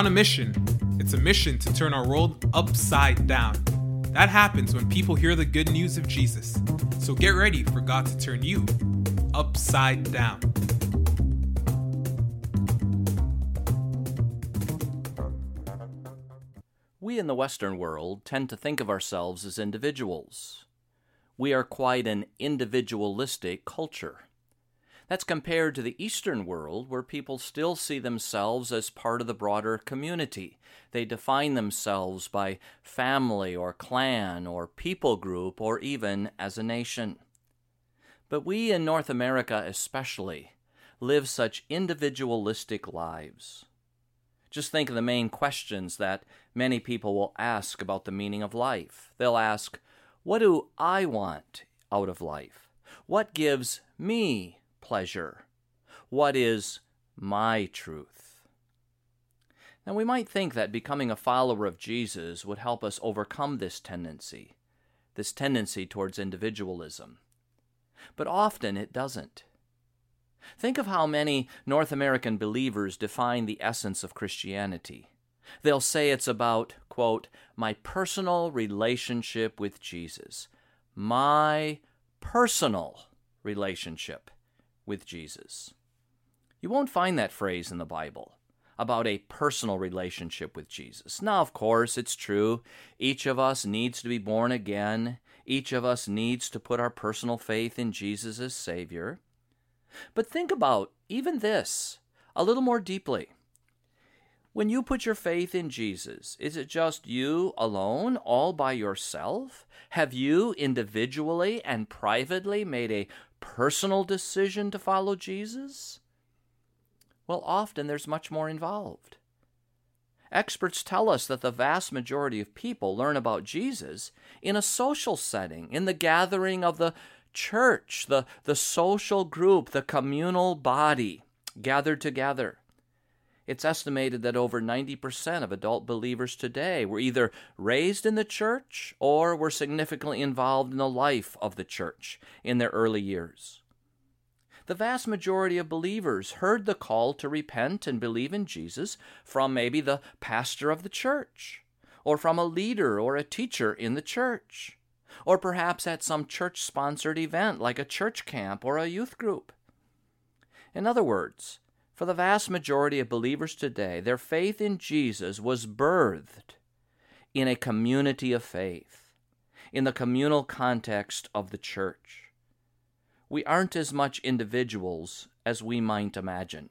on a mission. It's a mission to turn our world upside down. That happens when people hear the good news of Jesus. So get ready for God to turn you upside down. We in the Western world tend to think of ourselves as individuals. We are quite an individualistic culture. That's compared to the Eastern world, where people still see themselves as part of the broader community. They define themselves by family or clan or people group or even as a nation. But we in North America especially live such individualistic lives. Just think of the main questions that many people will ask about the meaning of life. They'll ask, What do I want out of life? What gives me pleasure? What is my truth? Now, we might think that becoming a follower of Jesus would help us overcome this tendency, this tendency towards individualism. But often it doesn't. Think of how many North American believers define the essence of Christianity. They'll say it's about, quote, my personal relationship with Jesus. My personal relationship with Jesus. You won't find that phrase in the Bible about a personal relationship with Jesus. Now, of course, it's true. Each of us needs to be born again. Each of us needs to put our personal faith in Jesus as Savior. But think about even this a little more deeply. When you put your faith in Jesus, is it just you alone, all by yourself? Have you individually and privately made a personal decision to follow Jesus? Well, often there's much more involved. Experts tell us that the vast majority of people learn about Jesus in a social setting, in the gathering of the church, the, the social group, the communal body gathered together. It's estimated that over 90% of adult believers today were either raised in the church or were significantly involved in the life of the church in their early years. The vast majority of believers heard the call to repent and believe in Jesus from maybe the pastor of the church, or from a leader or a teacher in the church, or perhaps at some church sponsored event like a church camp or a youth group. In other words, for the vast majority of believers today, their faith in Jesus was birthed in a community of faith, in the communal context of the church. We aren't as much individuals as we might imagine.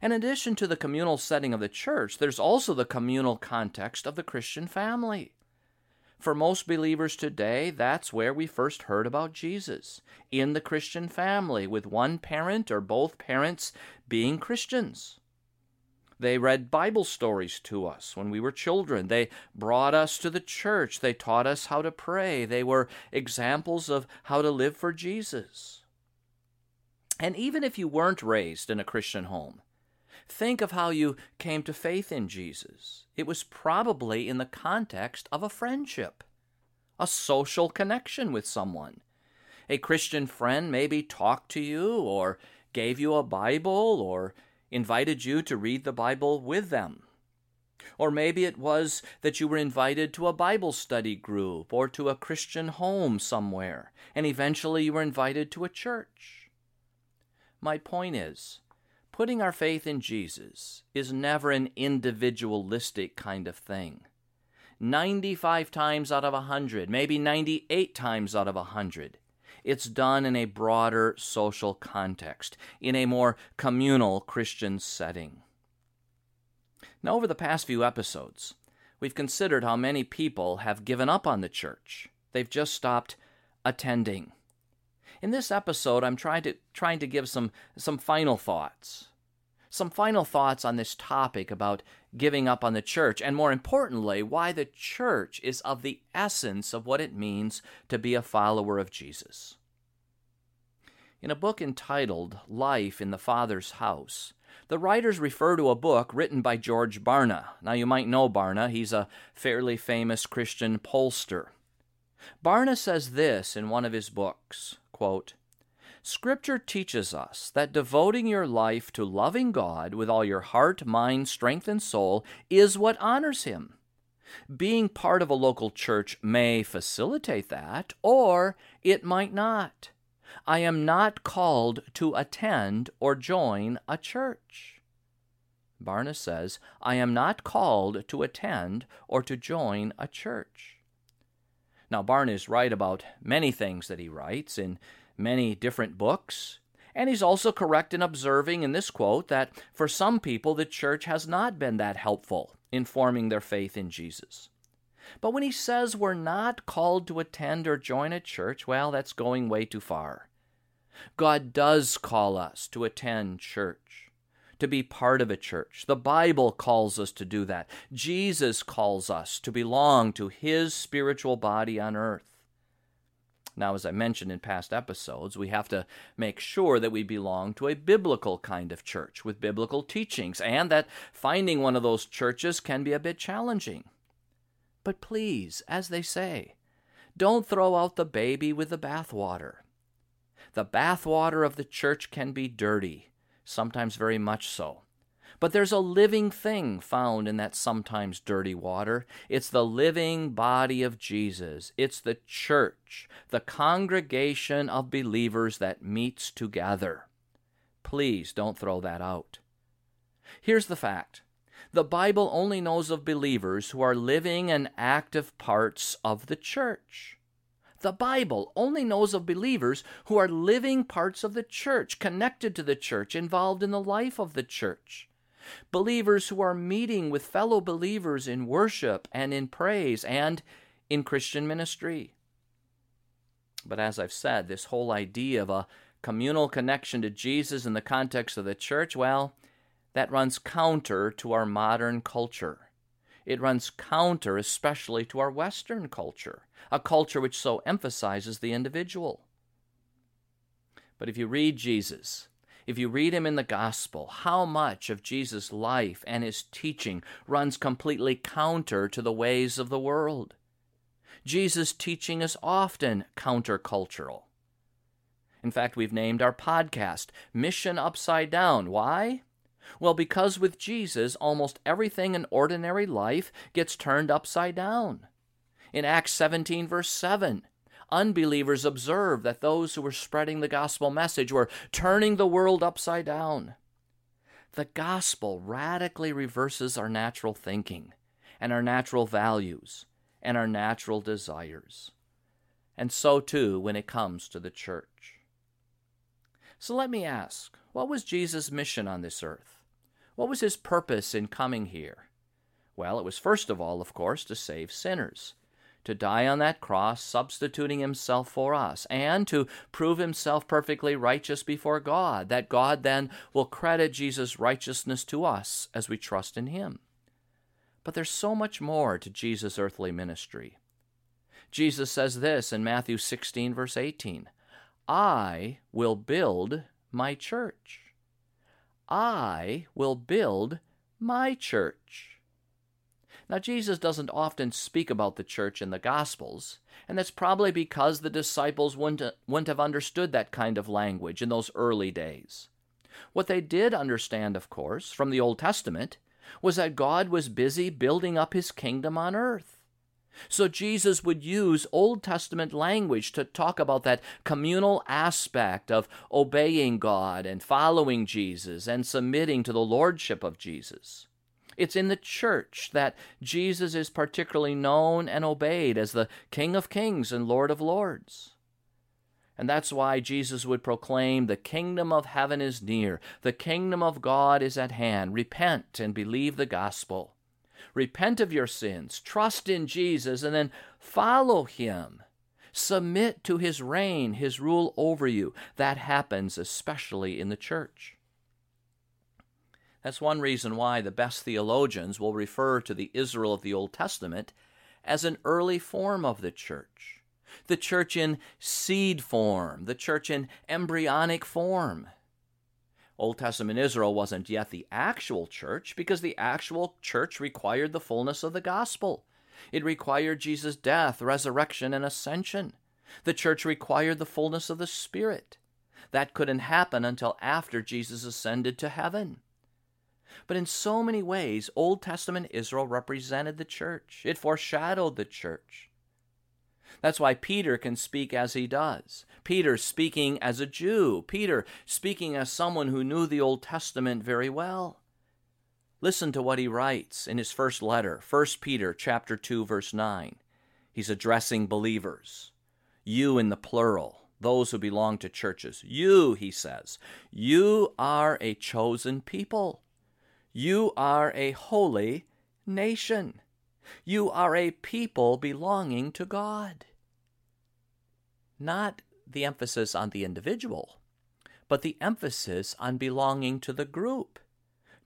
In addition to the communal setting of the church, there's also the communal context of the Christian family. For most believers today, that's where we first heard about Jesus in the Christian family, with one parent or both parents being Christians. They read Bible stories to us when we were children. They brought us to the church. They taught us how to pray. They were examples of how to live for Jesus. And even if you weren't raised in a Christian home, Think of how you came to faith in Jesus. It was probably in the context of a friendship, a social connection with someone. A Christian friend maybe talked to you or gave you a Bible or invited you to read the Bible with them. Or maybe it was that you were invited to a Bible study group or to a Christian home somewhere, and eventually you were invited to a church. My point is, Putting our faith in Jesus is never an individualistic kind of thing. 95 times out of a 100, maybe 98 times out of a 100, it's done in a broader social context, in a more communal Christian setting. Now, over the past few episodes, we've considered how many people have given up on the church. They've just stopped attending. In this episode, I'm trying to trying to give some some final thoughts. Some final thoughts on this topic about giving up on the church, and more importantly, why the church is of the essence of what it means to be a follower of Jesus. In a book entitled Life in the Father's House, the writers refer to a book written by George Barna. Now, you might know Barna, he's a fairly famous Christian pollster. Barna says this in one of his books quote, Scripture teaches us that devoting your life to loving God with all your heart, mind, strength, and soul is what honors Him. Being part of a local church may facilitate that, or it might not. I am not called to attend or join a church. Barna says, I am not called to attend or to join a church. Now, Barna is right about many things that he writes in many different books. And he's also correct in observing in this quote that for some people the church has not been that helpful in forming their faith in Jesus. But when he says we're not called to attend or join a church, well, that's going way too far. God does call us to attend church, to be part of a church. The Bible calls us to do that. Jesus calls us to belong to his spiritual body on earth. Now, as I mentioned in past episodes, we have to make sure that we belong to a biblical kind of church with biblical teachings, and that finding one of those churches can be a bit challenging. But please, as they say, don't throw out the baby with the bathwater. The bathwater of the church can be dirty, sometimes very much so. But there's a living thing found in that sometimes dirty water. It's the living body of Jesus. It's the church, the congregation of believers that meets together. Please don't throw that out. Here's the fact the Bible only knows of believers who are living and active parts of the church. The Bible only knows of believers who are living parts of the church, connected to the church, involved in the life of the church believers who are meeting with fellow believers in worship and in praise and in Christian ministry. But as I've said, this whole idea of a communal connection to Jesus in the context of the church, well, that runs counter to our modern culture. It runs counter especially to our Western culture, a culture which so emphasizes the individual. But if you read Jesus, if you read him in the gospel, how much of Jesus' life and his teaching runs completely counter to the ways of the world. Jesus' teaching is often countercultural. In fact, we've named our podcast Mission Upside Down. Why? Well, because with Jesus, almost everything in ordinary life gets turned upside down. In Acts 17, verse 7, unbelievers observed that those who were spreading the gospel message were turning the world upside down. The gospel radically reverses our natural thinking and our natural values and our natural desires. And so too when it comes to the church. So let me ask what was Jesus' mission on this earth? What was his purpose in coming here? Well, it was first of all, of course, to save sinners to die on that cross, substituting himself for us, and to prove himself perfectly righteous before God, that God then will credit Jesus' righteousness to us as we trust in him. But there's so much more to Jesus' earthly ministry. Jesus says this in Matthew 16, verse 18 I will build my church. I will build my church. Now, Jesus doesn't often speak about the church in the Gospels, and that's probably because the disciples wouldn't, wouldn't have understood that kind of language in those early days. What they did understand, of course, from the Old Testament, was that God was busy building up his kingdom on earth. So Jesus would use Old Testament language to talk about that communal aspect of obeying God and following Jesus and submitting to the lordship of Jesus. It's in the church that Jesus is particularly known and obeyed as the King of Kings and Lord of Lords. And that's why Jesus would proclaim, The kingdom of heaven is near, the kingdom of God is at hand. Repent and believe the gospel. Repent of your sins, trust in Jesus, and then follow him. Submit to his reign, his rule over you. That happens especially in the church. That's one reason why the best theologians will refer to the Israel of the Old Testament as an early form of the church. The church in seed form, the church in embryonic form. Old Testament Israel wasn't yet the actual church because the actual church required the fullness of the gospel. It required Jesus' death, resurrection, and ascension. The church required the fullness of the Spirit. That couldn't happen until after Jesus ascended to heaven. But in so many ways, Old Testament Israel represented the church, it foreshadowed the church. That's why Peter can speak as he does. Peter speaking as a Jew, Peter speaking as someone who knew the Old Testament very well. Listen to what he writes in his first letter, 1 Peter chapter 2 verse 9. He's addressing believers. You in the plural, those who belong to churches. You, he says, you are a chosen people. You are a holy nation. You are a people belonging to God not the emphasis on the individual, but the emphasis on belonging to the group,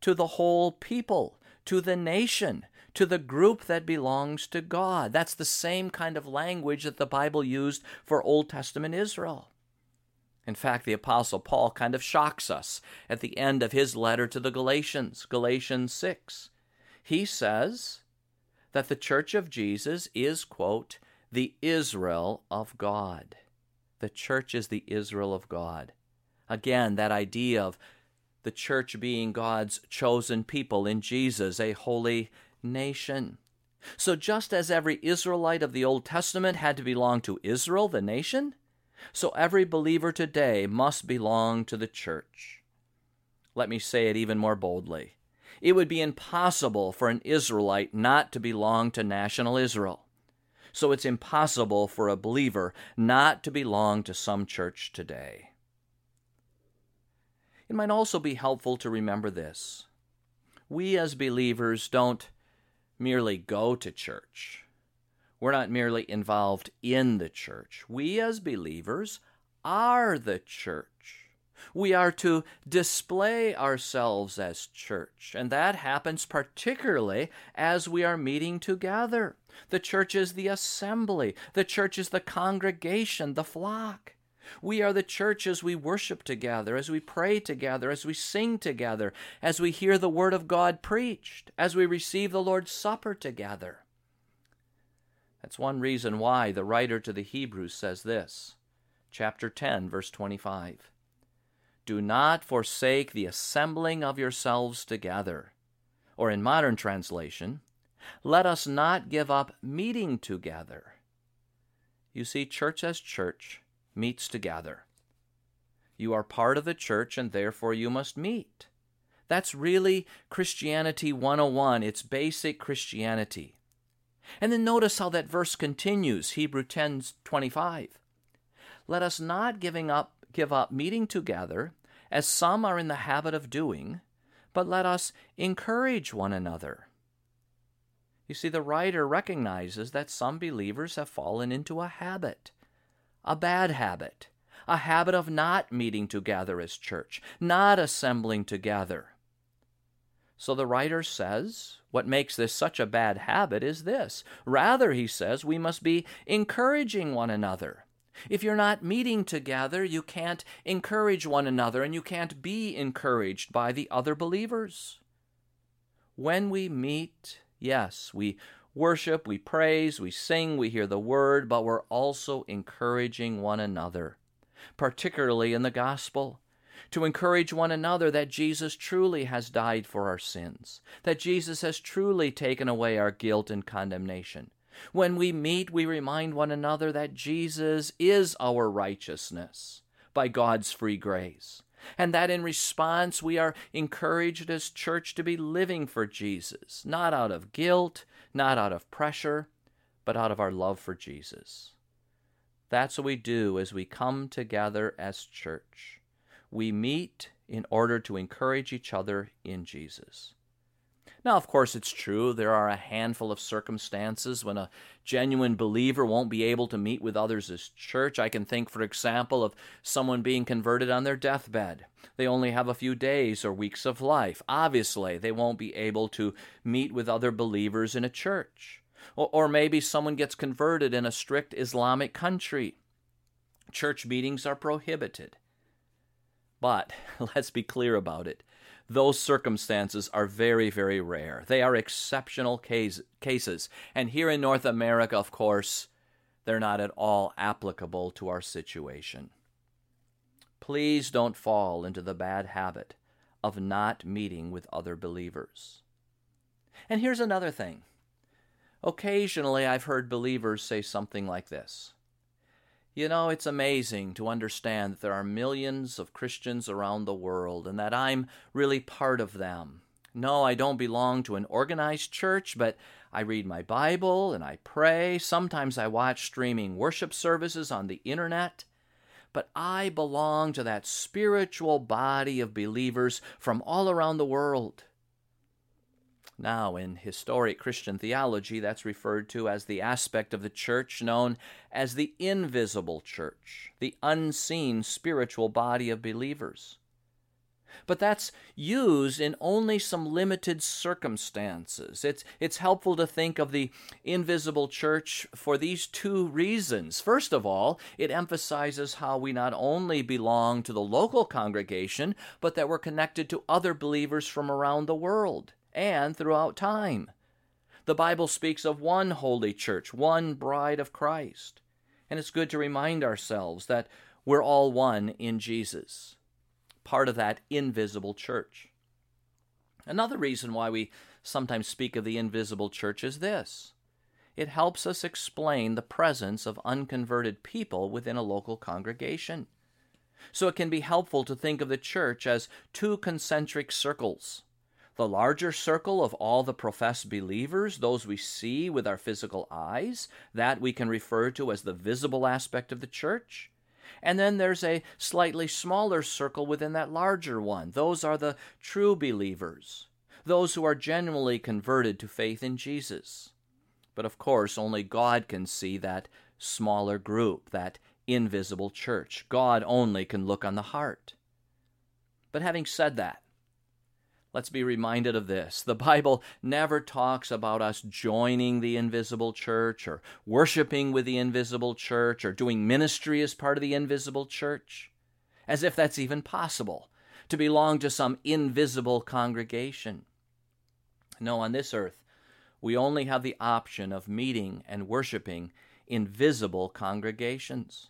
to the whole people, to the nation, to the group that belongs to God. That's the same kind of language that the Bible used for Old Testament Israel. In fact, the Apostle Paul kind of shocks us at the end of his letter to the Galatians, Galatians 6. He says that the church of Jesus is, quote, the Israel of God. The church is the Israel of God. Again, that idea of the church being God's chosen people in Jesus, a holy nation. So, just as every Israelite of the Old Testament had to belong to Israel, the nation, so every believer today must belong to the church. Let me say it even more boldly. It would be impossible for an Israelite not to belong to national Israel so it's impossible for a believer not to belong to some church today. It might also be helpful to remember this. We as believers don't merely go to church. We're not merely involved in the church. We as believers are the church. We are to display ourselves as church, and that happens particularly as we are meeting together. The church is the assembly, the church is the congregation, the flock. We are the church as we worship together, as we pray together, as we sing together, as we hear the Word of God preached, as we receive the Lord's Supper together. That's one reason why the writer to the Hebrews says this, chapter 10, verse 25. Do not forsake the assembling of yourselves together. Or in modern translation, let us not give up meeting together. You see, church as church meets together. You are part of the church, and therefore you must meet. That's really Christianity 101. It's basic Christianity. And then notice how that verse continues, Hebrew 10 25. Let us not giving up give up meeting together, as some are in the habit of doing, but let us encourage one another. You see, the writer recognizes that some believers have fallen into a habit, a bad habit, a habit of not meeting together as church, not assembling together. So the writer says, what makes this such a bad habit is this. Rather, he says, we must be encouraging one another. If you're not meeting together, you can't encourage one another and you can't be encouraged by the other believers. When we meet, yes, we worship, we praise, we sing, we hear the word, but we're also encouraging one another, particularly in the gospel. To encourage one another that Jesus truly has died for our sins, that Jesus has truly taken away our guilt and condemnation, when we meet, we remind one another that Jesus is our righteousness by God's free grace, and that in response we are encouraged as church to be living for Jesus, not out of guilt, not out of pressure, but out of our love for Jesus. That's what we do as we come together as church. We meet in order to encourage each other in Jesus. Now, of course, it's true there are a handful of circumstances when a genuine believer won't be able to meet with others as church. I can think, for example, of someone being converted on their deathbed. They only have a few days or weeks of life. Obviously, they won't be able to meet with other believers in a church. Or, or maybe someone gets converted in a strict Islamic country. Church meetings are prohibited. But let's be clear about it those circumstances are very, very rare. They are exceptional case, cases. And here in North America, of course, they're not at all applicable to our situation. Please don't fall into the bad habit of not meeting with other believers. And here's another thing. Occasionally, I've heard believers say something like this You know, it's amazing to understand that there are millions of Christians around the world and that I'm really part of them. No, I don't belong to an organized church, but I read my Bible and I pray. Sometimes I watch streaming worship services on the internet. But I belong to that spiritual body of believers from all around the world. Now, in historic Christian theology, that's referred to as the aspect of the church known as the invisible church, the unseen spiritual body of believers but that's used in only some limited circumstances. It's, it's helpful to think of the invisible church for these two reasons. First of all, it emphasizes how we not only belong to the local congregation, but that we're connected to other believers from around the world and throughout time. The Bible speaks of one holy church, one bride of Christ. And it's good to remind ourselves that we're all one in Jesus part of that invisible church. Another reason why we sometimes speak of the invisible church is this it helps us explain the presence of unconverted people within a local congregation. So it can be helpful to think of the church as two concentric circles. The larger circle of all the professed believers, those we see with our physical eyes, that we can refer to as the visible aspect of the church. And then there's a slightly smaller circle within that larger one. Those are the true believers, those who are genuinely converted to faith in Jesus. But of course, only God can see that smaller group, that invisible church. God only can look on the heart. But having said that, Let's be reminded of this. The Bible never talks about us joining the invisible church or worshiping with the invisible church or doing ministry as part of the invisible church, as if that's even possible, to belong to some invisible congregation. No, on this earth, we only have the option of meeting and worshiping invisible congregations.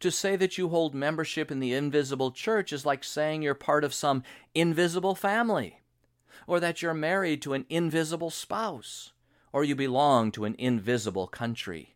To say that you hold membership in the invisible church is like saying you're part of some invisible family, or that you're married to an invisible spouse, or you belong to an invisible country.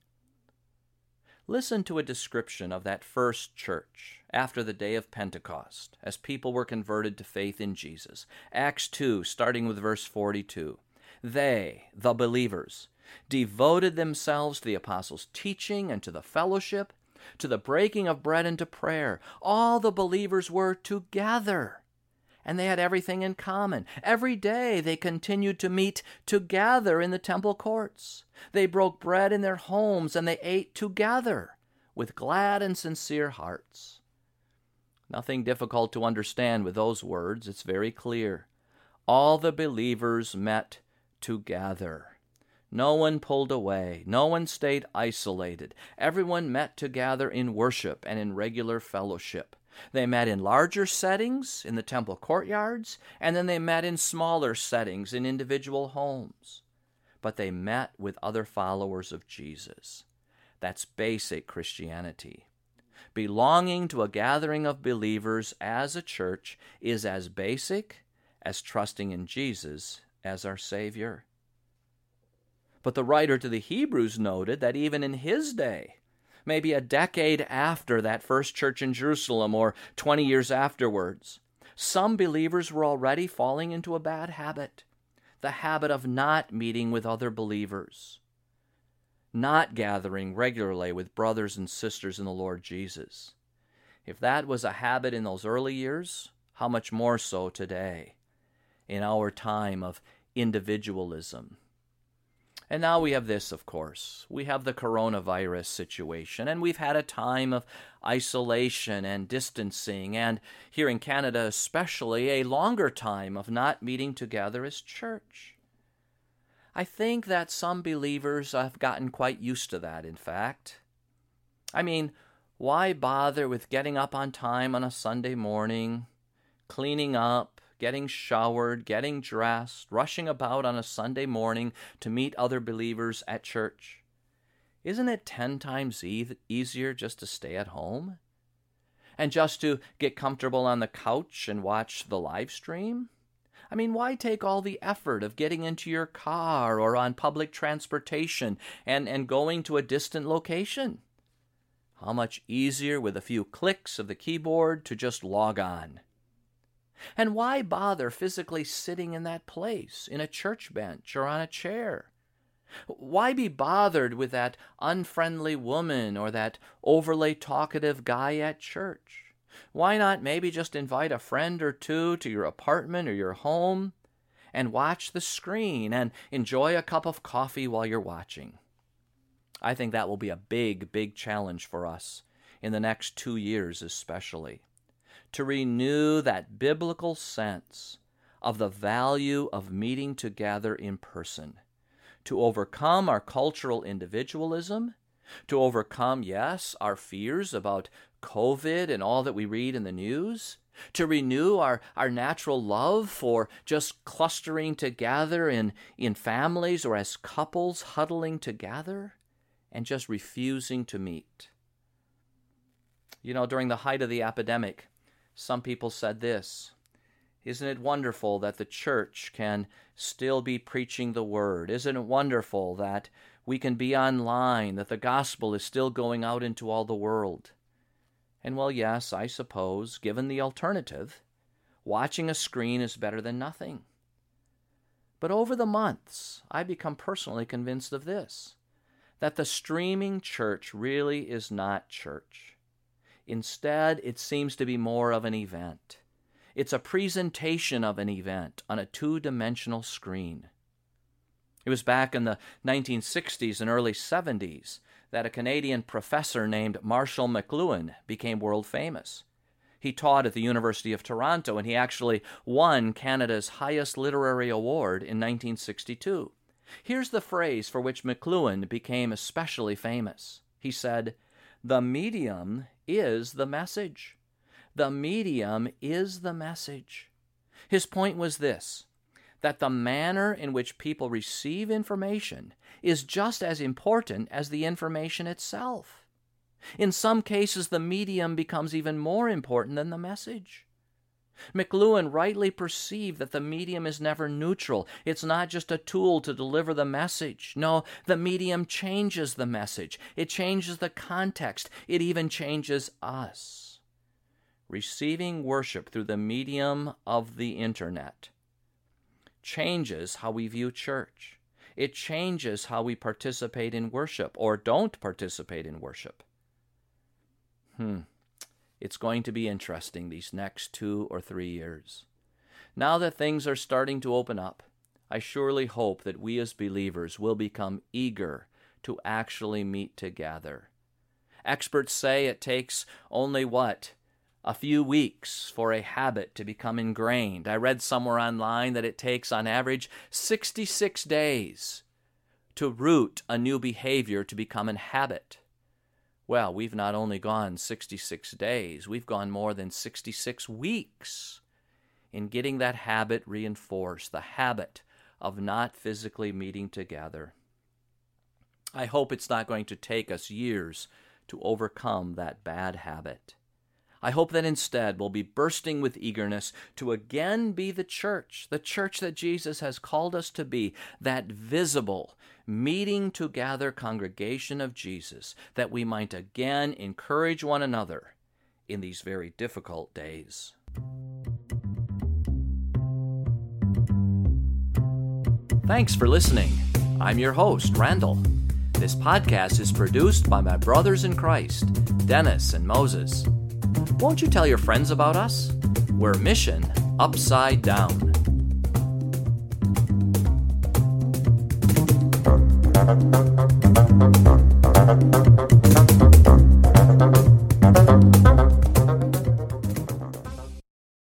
Listen to a description of that first church after the day of Pentecost, as people were converted to faith in Jesus. Acts 2, starting with verse 42. They, the believers, devoted themselves to the apostles' teaching and to the fellowship to the breaking of bread and to prayer. All the believers were together. And they had everything in common. Every day they continued to meet together in the temple courts. They broke bread in their homes and they ate together with glad and sincere hearts. Nothing difficult to understand with those words. It's very clear. All the believers met together. No one pulled away. No one stayed isolated. Everyone met to gather in worship and in regular fellowship. They met in larger settings in the temple courtyards, and then they met in smaller settings in individual homes. But they met with other followers of Jesus. That's basic Christianity. Belonging to a gathering of believers as a church is as basic as trusting in Jesus as our Savior. But the writer to the Hebrews noted that even in his day, maybe a decade after that first church in Jerusalem or 20 years afterwards, some believers were already falling into a bad habit the habit of not meeting with other believers, not gathering regularly with brothers and sisters in the Lord Jesus. If that was a habit in those early years, how much more so today, in our time of individualism and now we have this, of course. We have the coronavirus situation, and we've had a time of isolation and distancing, and here in Canada especially, a longer time of not meeting together as church. I think that some believers have gotten quite used to that, in fact. I mean, why bother with getting up on time on a Sunday morning, cleaning up, getting showered, getting dressed, rushing about on a Sunday morning to meet other believers at church. Isn't it ten times e- easier just to stay at home? And just to get comfortable on the couch and watch the live stream? I mean, why take all the effort of getting into your car or on public transportation and, and going to a distant location? How much easier with a few clicks of the keyboard to just log on. And why bother physically sitting in that place, in a church bench or on a chair? Why be bothered with that unfriendly woman or that overly talkative guy at church? Why not maybe just invite a friend or two to your apartment or your home and watch the screen and enjoy a cup of coffee while you're watching? I think that will be a big, big challenge for us in the next two years, especially. To renew that biblical sense of the value of meeting together in person, to overcome our cultural individualism, to overcome, yes, our fears about COVID and all that we read in the news, to renew our, our natural love for just clustering together in, in families or as couples huddling together, and just refusing to meet. You know, during the height of the epidemic, some people said this Isn't it wonderful that the church can still be preaching the word? Isn't it wonderful that we can be online, that the gospel is still going out into all the world? And well, yes, I suppose, given the alternative, watching a screen is better than nothing. But over the months, I become personally convinced of this that the streaming church really is not church. Instead, it seems to be more of an event. It's a presentation of an event on a two dimensional screen. It was back in the 1960s and early 70s that a Canadian professor named Marshall McLuhan became world famous. He taught at the University of Toronto and he actually won Canada's highest literary award in 1962. Here's the phrase for which McLuhan became especially famous. He said, The medium is the message. The medium is the message. His point was this that the manner in which people receive information is just as important as the information itself. In some cases, the medium becomes even more important than the message. McLuhan rightly perceived that the medium is never neutral. It's not just a tool to deliver the message. No, the medium changes the message, it changes the context, it even changes us. Receiving worship through the medium of the internet changes how we view church. It changes how we participate in worship or don't participate in worship. Hmm. It's going to be interesting these next two or three years. Now that things are starting to open up, I surely hope that we as believers will become eager to actually meet together. Experts say it takes only what? A few weeks for a habit to become ingrained. I read somewhere online that it takes, on average, 66 days to root a new behavior to become a habit. Well, we've not only gone 66 days, we've gone more than 66 weeks in getting that habit reinforced, the habit of not physically meeting together. I hope it's not going to take us years to overcome that bad habit. I hope that instead we'll be bursting with eagerness to again be the church, the church that Jesus has called us to be, that visible, meeting together congregation of Jesus, that we might again encourage one another in these very difficult days. Thanks for listening. I'm your host, Randall. This podcast is produced by my brothers in Christ, Dennis and Moses. Won't you tell your friends about us? We're Mission Upside Down.